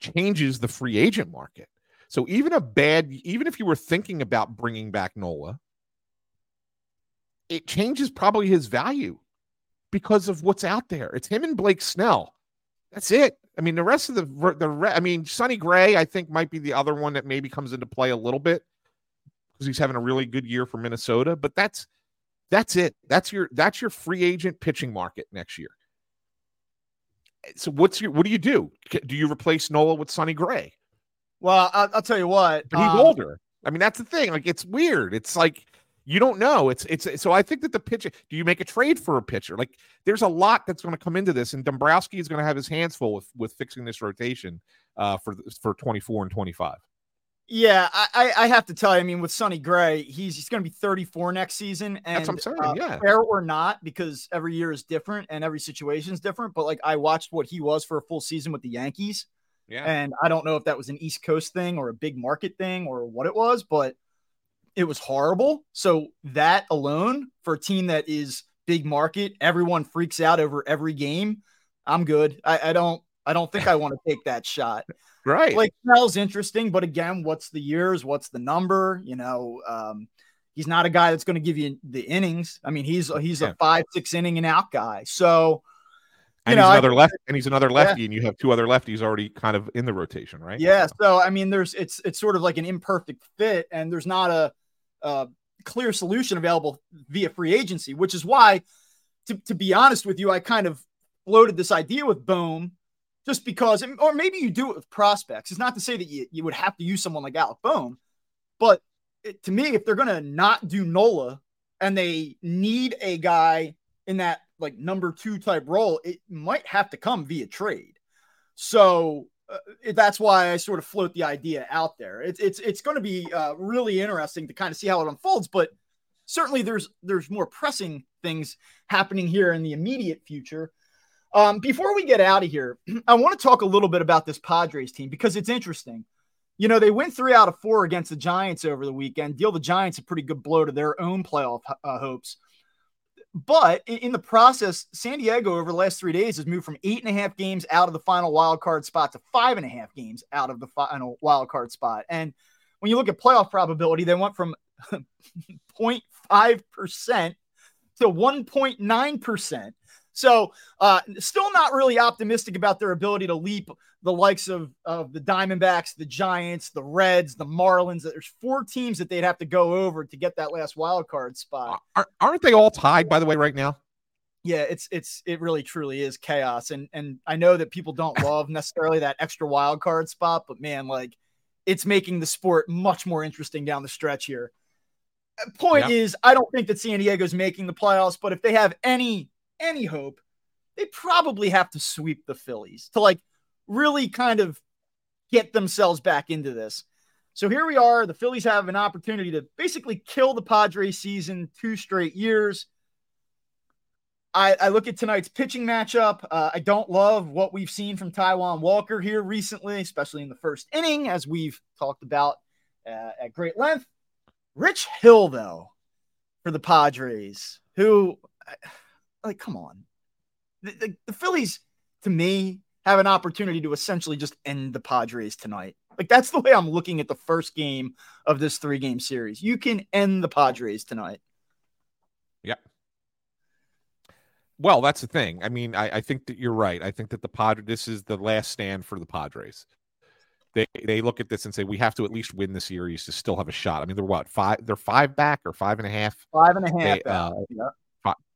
changes the free agent market. So even a bad, even if you were thinking about bringing back Nola, it changes probably his value because of what's out there. It's him and Blake Snell That's it. I mean, the rest of the the I mean, Sonny Gray, I think might be the other one that maybe comes into play a little bit because he's having a really good year for Minnesota. But that's that's it. That's your that's your free agent pitching market next year. So what's your what do you do? Do you replace Nola with Sonny Gray? Well, I'll, I'll tell you what. But he's um, older. I mean, that's the thing. Like, it's weird. It's like you don't know. It's it's so I think that the pitcher. Do you make a trade for a pitcher? Like, there's a lot that's going to come into this, and Dombrowski is going to have his hands full with with fixing this rotation uh, for for 24 and 25. Yeah, I, I have to tell you, I mean, with Sonny Gray, he's he's going to be 34 next season, and That's what I'm saying. Uh, yeah, fair or not, because every year is different and every situation is different. But like, I watched what he was for a full season with the Yankees, yeah, and I don't know if that was an East Coast thing or a big market thing or what it was, but it was horrible. So that alone for a team that is big market, everyone freaks out over every game. I'm good. I, I don't I don't think I want to take that shot. Right. Like Snell's interesting, but again, what's the years? What's the number? You know, um, he's not a guy that's going to give you the innings. I mean, he's he's yeah. a five, six inning and out guy. So and know, he's another I, left and he's another lefty, yeah. and you have two other lefties already kind of in the rotation, right? Yeah. So I mean, there's it's it's sort of like an imperfect fit, and there's not a, a clear solution available via free agency, which is why, to, to be honest with you, I kind of floated this idea with Bohm just because, or maybe you do it with prospects. It's not to say that you, you would have to use someone like Alec Bohm, but it, to me, if they're going to not do Nola and they need a guy in that like number two type role, it might have to come via trade. So uh, that's why I sort of float the idea out there. It's it's it's going to be uh, really interesting to kind of see how it unfolds, but certainly there's there's more pressing things happening here in the immediate future um, before we get out of here, I want to talk a little bit about this Padres team because it's interesting. You know, they went three out of four against the Giants over the weekend, deal the Giants a pretty good blow to their own playoff uh, hopes. But in, the process, San Diego over the last three days has moved from eight and a half games out of the final wild card spot to five and a half games out of the final wild card spot. And when you look at playoff probability, they went from 0.5% to 1.9%. So, uh, still not really optimistic about their ability to leap the likes of, of the Diamondbacks, the Giants, the Reds, the Marlins. There's four teams that they'd have to go over to get that last wild card spot. Aren't they all tied, by the way, right now? Yeah, it's it's it really truly is chaos, and and I know that people don't love necessarily that extra wild card spot, but man, like it's making the sport much more interesting down the stretch here. Point is, I don't think that San Diego's making the playoffs, but if they have any any hope, they probably have to sweep the Phillies to like really kind of get themselves back into this. So here we are. The Phillies have an opportunity to basically kill the Padres season two straight years. I, I look at tonight's pitching matchup. Uh, I don't love what we've seen from Taijuan Walker here recently, especially in the first inning, as we've talked about uh, at great length. Rich Hill, though, for the Padres, who like, come on. The, the, the Phillies, to me, have an opportunity to essentially just end the Padres tonight. Like, that's the way I'm looking at the first game of this three game series. You can end the Padres tonight. Yeah. Well, that's the thing. I mean, I, I think that you're right. I think that the Padres, this is the last stand for the Padres. They they look at this and say we have to at least win the series to still have a shot. I mean, they're what five? They're five back or five and a half. Five and a half. They, uh, yeah.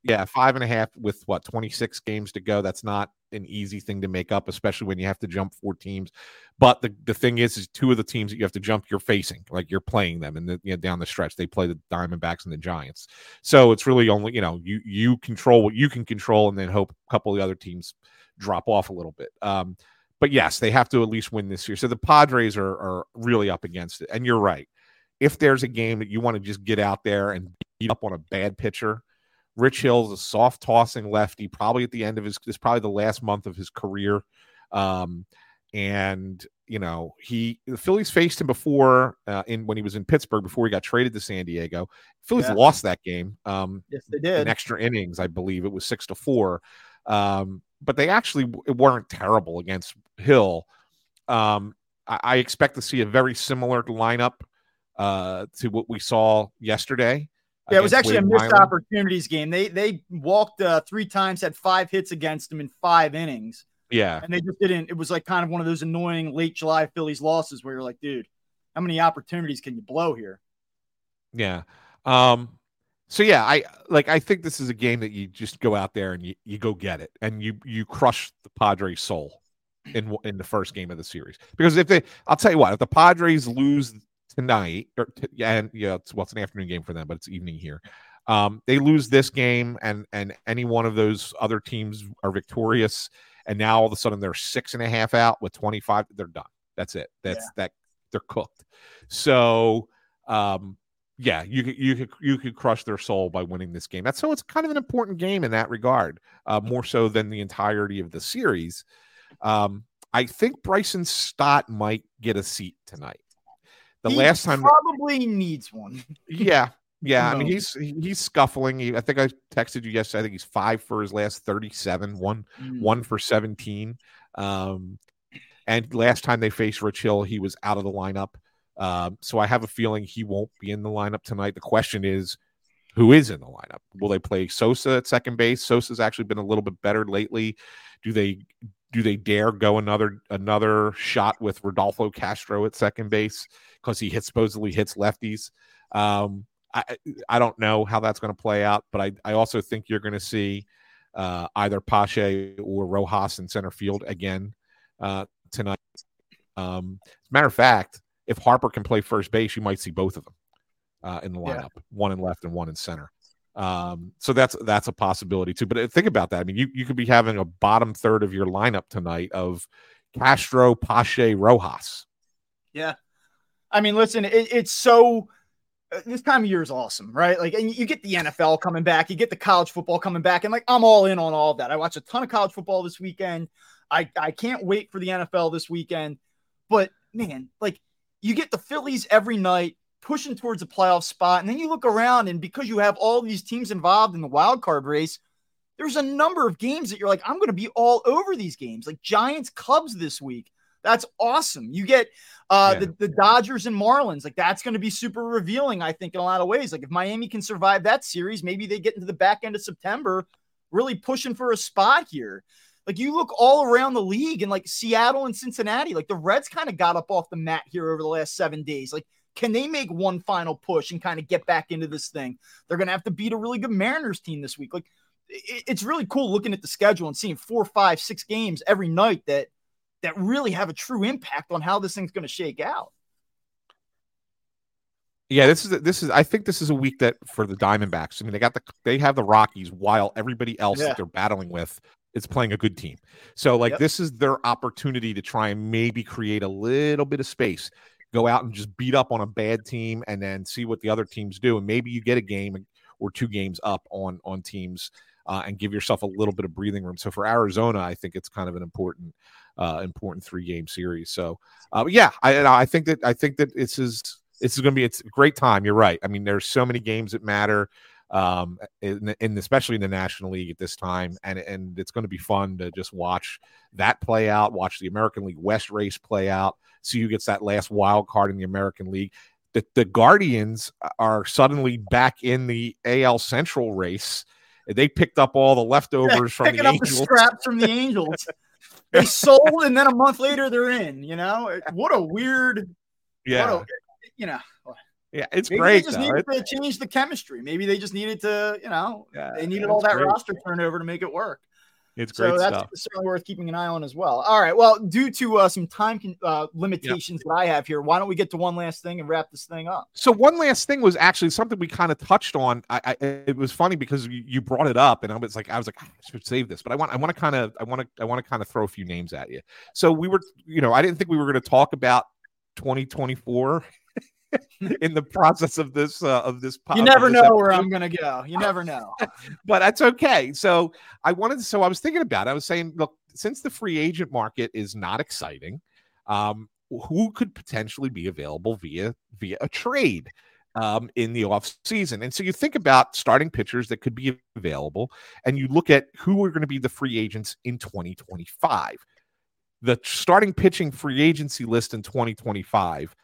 Yeah, five and a half with what 26 games to go. That's not an easy thing to make up, especially when you have to jump four teams. But the, the thing is, is two of the teams that you have to jump, you're facing, like you're playing them, and the, you know, down the stretch they play the Diamondbacks and the Giants. So it's really only you know you you control what you can control, and then hope a couple of the other teams drop off a little bit. Um, but yes, they have to at least win this year. So the Padres are are really up against it, and you're right. If there's a game that you want to just get out there and beat up on a bad pitcher Rich Hill's a soft tossing lefty, probably at the end of his, this probably the last month of his career. Um, and you know he the Phillies faced him before uh, in when he was in Pittsburgh before he got traded to San Diego. Phillies yeah. lost that game. Um, yes, they did in extra innings, I believe it was six to four. Um, but they actually weren't terrible against Hill. Um, I, I, expect to see a very similar lineup uh, to what we saw yesterday. Yeah, it was actually Wade a missed opportunities game. They they walked uh, three times, had five hits against them in five innings. Yeah. And they just didn't. It was like kind of one of those annoying late July Phillies losses where you're like, dude, how many opportunities can you blow here? Yeah. Um, so yeah, I like I think this is a game that you just go out there and you, you go get it and you you crush the Padres soul in in the first game of the series. Because if they I'll tell you what, if the Padres lose tonight or t- and yeah, it's well it's an afternoon game for them, but it's evening here. Um, they lose this game and and any one of those other teams are victorious and now all of a sudden they're six and a half out with 25 they're done. That's it. That's yeah. that they're cooked. So um yeah you could you could you could crush their soul by winning this game. That's so it's kind of an important game in that regard uh, more so than the entirety of the series. Um i think bryson stott might get a seat tonight the he last time probably needs one yeah yeah, I mean he's he's scuffling. He, I think I texted you yesterday. I think he's five for his last thirty-seven, one mm. one for seventeen. Um, and last time they faced Rich Hill, he was out of the lineup. Um, so I have a feeling he won't be in the lineup tonight. The question is, who is in the lineup? Will they play Sosa at second base? Sosa's actually been a little bit better lately. Do they do they dare go another another shot with Rodolfo Castro at second base because he supposedly hits lefties? Um, I I don't know how that's going to play out, but I I also think you're going to see uh, either Pache or Rojas in center field again uh, tonight. Um, as a matter of fact, if Harper can play first base, you might see both of them uh, in the lineup, yeah. one in left and one in center. Um, so that's that's a possibility too. But uh, think about that. I mean, you you could be having a bottom third of your lineup tonight of Castro, Pache, Rojas. Yeah, I mean, listen, it, it's so uh, this time of year is awesome, right? Like, and you get the NFL coming back, you get the college football coming back, and like I'm all in on all of that. I watch a ton of college football this weekend. I I can't wait for the NFL this weekend. But man, like you get the Phillies every night pushing towards a playoff spot, and then you look around, and because you have all these teams involved in the wild card race, there's a number of games that you're like, I'm going to be all over these games, like Giants Cubs this week. That's awesome. You get uh, yeah. the, the Dodgers and Marlins. Like that's going to be super revealing, I think, in a lot of ways. Like if Miami can survive that series, maybe they get into the back end of September, really pushing for a spot here. Like you look all around the league and like Seattle and Cincinnati, like the Reds kind of got up off the mat here over the last seven days. Like, can they make one final push and kind of get back into this thing? They're going to have to beat a really good Mariners team this week. Like, it's really cool looking at the schedule and seeing four, five, six games every night that that really have a true impact on how this thing's going to shake out. Yeah, this is this is I think this is a week that for the Diamondbacks. I mean, they got the they have the Rockies while everybody else yeah. that they're battling with is playing a good team. So like yep. this is their opportunity to try and maybe create a little bit of space. Go out and just beat up on a bad team and then see what the other teams do and maybe you get a game or two games up on on teams uh, and give yourself a little bit of breathing room. So for Arizona, I think it's kind of an important uh, important three game series. So, uh, yeah, I I think that I think that this is this is going to be it's a great time. You're right. I mean, there's so many games that matter, um, in, in especially in the National League at this time, and and it's going to be fun to just watch that play out, watch the American League West race play out, see who gets that last wild card in the American League. The, the Guardians are suddenly back in the AL Central race. They picked up all the leftovers from the Angels. The scraps from the Angels. they sold and then a month later they're in. You know, what a weird. Yeah. A, you know. Yeah, it's Maybe great. They just though. needed to change the chemistry. Maybe they just needed to, you know, yeah, they needed all that great. roster turnover to make it work. It's great so that's stuff. certainly worth keeping an eye on as well. All right. Well, due to uh, some time uh, limitations yep. that I have here, why don't we get to one last thing and wrap this thing up? So one last thing was actually something we kind of touched on. I, I, it was funny because you, you brought it up, and I was like, I was like, ah, I should save this, but I want, I want to kind of, I want to, I want to kind of throw a few names at you. So we were, you know, I didn't think we were going to talk about 2024 in the process of this uh, of this. You never know episode. where I'm going to go. You never know. but that's okay. So I wanted. So I was thinking about. It. I was saying, look, since the free agent market is not exciting, um, who could potentially be available via via a trade? Um, in the off season. And so you think about starting pitchers that could be available, and you look at who are going to be the free agents in 2025. The starting pitching free agency list in 2025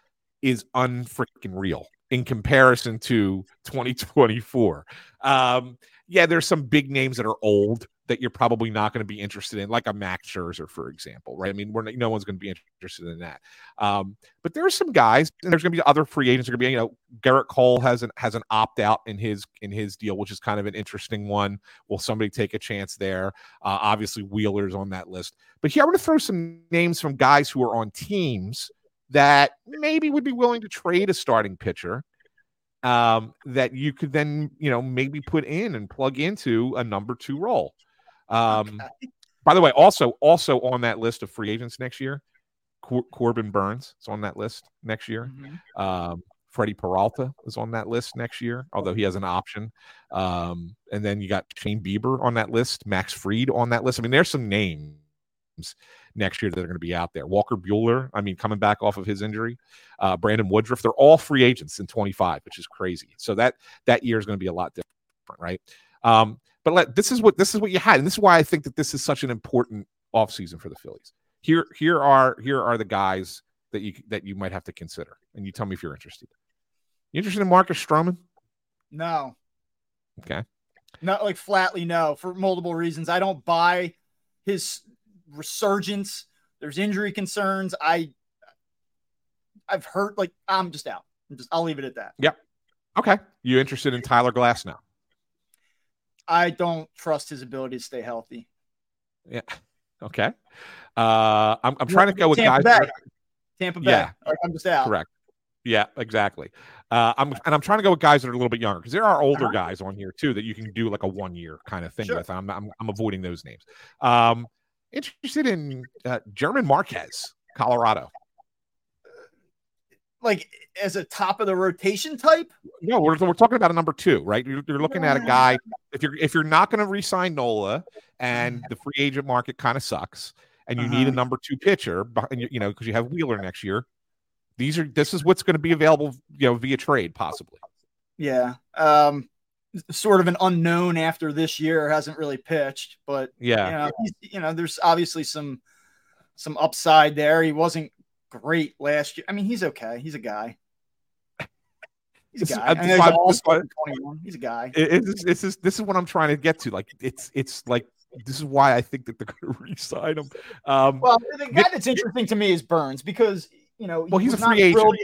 is unfreaking real in comparison to 2024. Um, yeah, there's some big names that are old that you're probably not going to be interested in, like a Max Scherzer, for example, right? I mean, we're not, no one's going to be interested in that. Um, but there are some guys, and there's going to be other free agents. Are going to be, you know, Gerrit Cole has an has an opt out in his in his deal, which is kind of an interesting one. Will somebody take a chance there? Uh, obviously, Wheeler's on that list. But here, I'm going to throw some names from guys who are on teams that maybe would be willing to trade a starting pitcher um, that you could then, you know, maybe put in and plug into a number two role. Um, okay. By the way, also also on that list of free agents next year, Cor- Corbin Burnes is on that list next year. Mm-hmm. Um, Freddie Peralta is on that list next year, although he has an option. Um, and then you got Shane Bieber on that list, Max Fried on that list. I mean, there's some names next year that are going to be out there. Walker Buehler, I mean, coming back off of his injury, uh, Brandon Woodruff, they're all free agents in 25, which is crazy. So that that year is going to be a lot different, right? Um, but let, this is what this is what you had, and this is why I think that this is such an important offseason for the Phillies. Here, here are here are the guys that you that you might have to consider, and you tell me if you're interested. You interested in Marcus Stroman? No. Okay. Not like flatly no for multiple reasons. I don't buy his resurgence. There's injury concerns. I I've heard like I'm just out. I'm just I'll leave it at that. Yep. Okay. You interested in Tyler Glasnow? I don't trust his ability to stay healthy. Yeah. Okay. Uh, I'm, I'm trying to go with Tampa guys. Bay. Tampa Bay. Yeah. I'm just out. Correct. Yeah, exactly. Uh, I'm and I'm trying to go with guys that are a little bit younger because there are older uh-huh. guys on here too that you can do like a one year kind of thing sure. with. I'm, I'm, I'm avoiding those names. Um, interested in uh, German Marquez, Colorado. Like as a top of the rotation type? No, we're, we're talking about a number two, right? You're, you're looking at a guy. If you're if you're not going to re-sign Nola, and the free agent market kind of sucks, and you uh-huh. need a uh-huh. number two pitcher, and you, you know because you have Wheeler next year. These are this is what's going to be available, you know, via trade possibly. Yeah. Um, sort of an unknown after this year hasn't really pitched but yeah. you know, you know there's obviously some some upside there. He wasn't great last year. I mean he's okay. He's a guy. He's a guy. I mean, this, 21. he's a guy. It's, it's, this is what i'm trying to get to. Like it's it's like this is why i think that they're going to re-sign him. Um, well the guy that's interesting to me is burnes because you know well he's a free agent.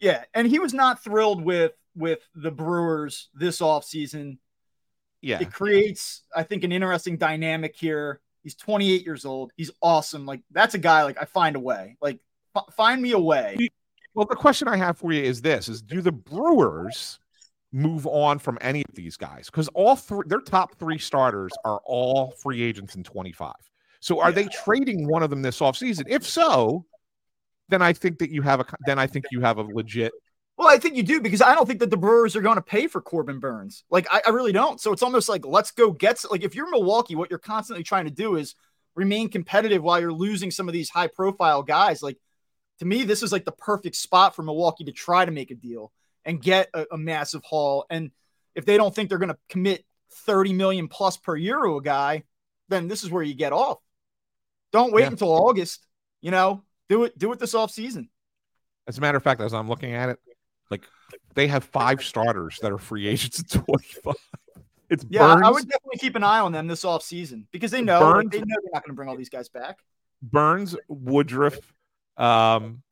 yeah and he was not thrilled with with the Brewers this offseason. Yeah. It creates, I think, an interesting dynamic here. He's 28 years old. He's awesome. Like, that's a guy, like, I find a way. Like, f- find me a way. Well, the question I have for you is this is do the Brewers move on from any of these guys? Because all three their top three starters are all free agents in 25. So are yeah. they trading one of them this offseason? If so, then I think that you have a then I think you have a legit well, I think you do because I don't think that the Brewers are going to pay for Corbin Burnes. Like, I, I, really don't. So it's almost like let's go get like if you're Milwaukee, what you're constantly trying to do is remain competitive while you're losing some of these high profile guys. Like to me, this is like the perfect spot for Milwaukee to try to make a deal and get a, a massive haul. And if they don't think they're going to commit 30 million plus per year to a guy, then this is where you get off. Don't wait yeah. until August. You know, do it, do it this off season. As a matter of fact, as I'm looking at it, like they have five starters that are free agents in 25. It's yeah, Burnes, I would definitely keep an eye on them this off season because they know Burnes, like, they know they're not going to bring all these guys back. Burnes, Woodruff, um,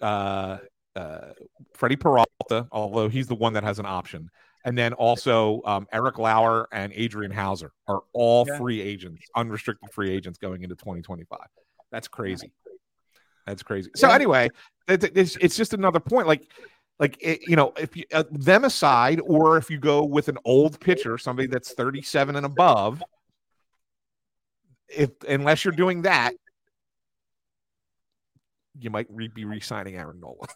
uh, uh, Freddie Peralta, although he's the one that has an option, and then also um, Eric Lauer and Adrian Houser are all yeah. free agents, unrestricted free agents going into 2025. That's crazy. That's crazy. So anyway, it's, it's just another point. Like like it, you know if you uh, them aside or if you go with an old pitcher somebody that's 37 and above if unless you're doing that you might re- be re-signing aaron nola.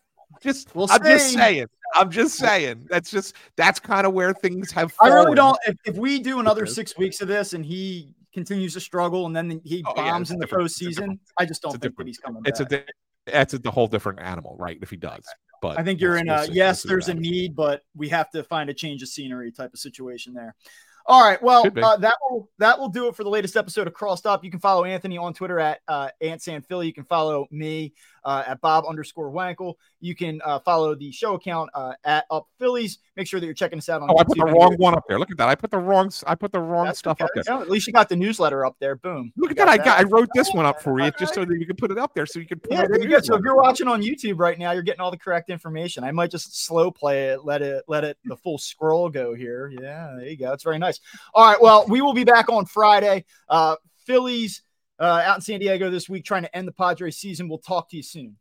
Just we'll i'm just saying. I'm just saying. That's just that's kind of where things have fallen. i really don't if, if we do another six weeks of this and he continues to struggle and then he oh, bombs yeah, in the postseason i just don't think that he's coming it's back. a it's a whole different animal right if he does but I think you're in a yes, there's a need, but we have to find a change of scenery type of situation there. All right. Well, uh, that will that will do it for the latest episode of Crossed Up. You can follow Anthony on Twitter at uh, Philly. You can follow me uh, at Bob underscore Wankel. you can uh, follow the show account uh, at Up Phillies. Make sure that you're checking us out on. Oh, YouTube. I put the wrong one up there. Look at that. I put the wrong. I put the wrong That's stuff up there. At least you got the newsletter up there. Boom. Look at that. I got. I wrote this one up for you just so that you can put it up there, so you can. yeah, there you go. So if you're watching on YouTube right now, you're getting all the correct information. I might just slow play it, let it, let it the full scroll go here. Yeah, there you go. It's very nice. All right. Well, we will be back on Friday. Uh, Phillies uh, out in San Diego this week, trying to end the Padres season. We'll talk to you soon.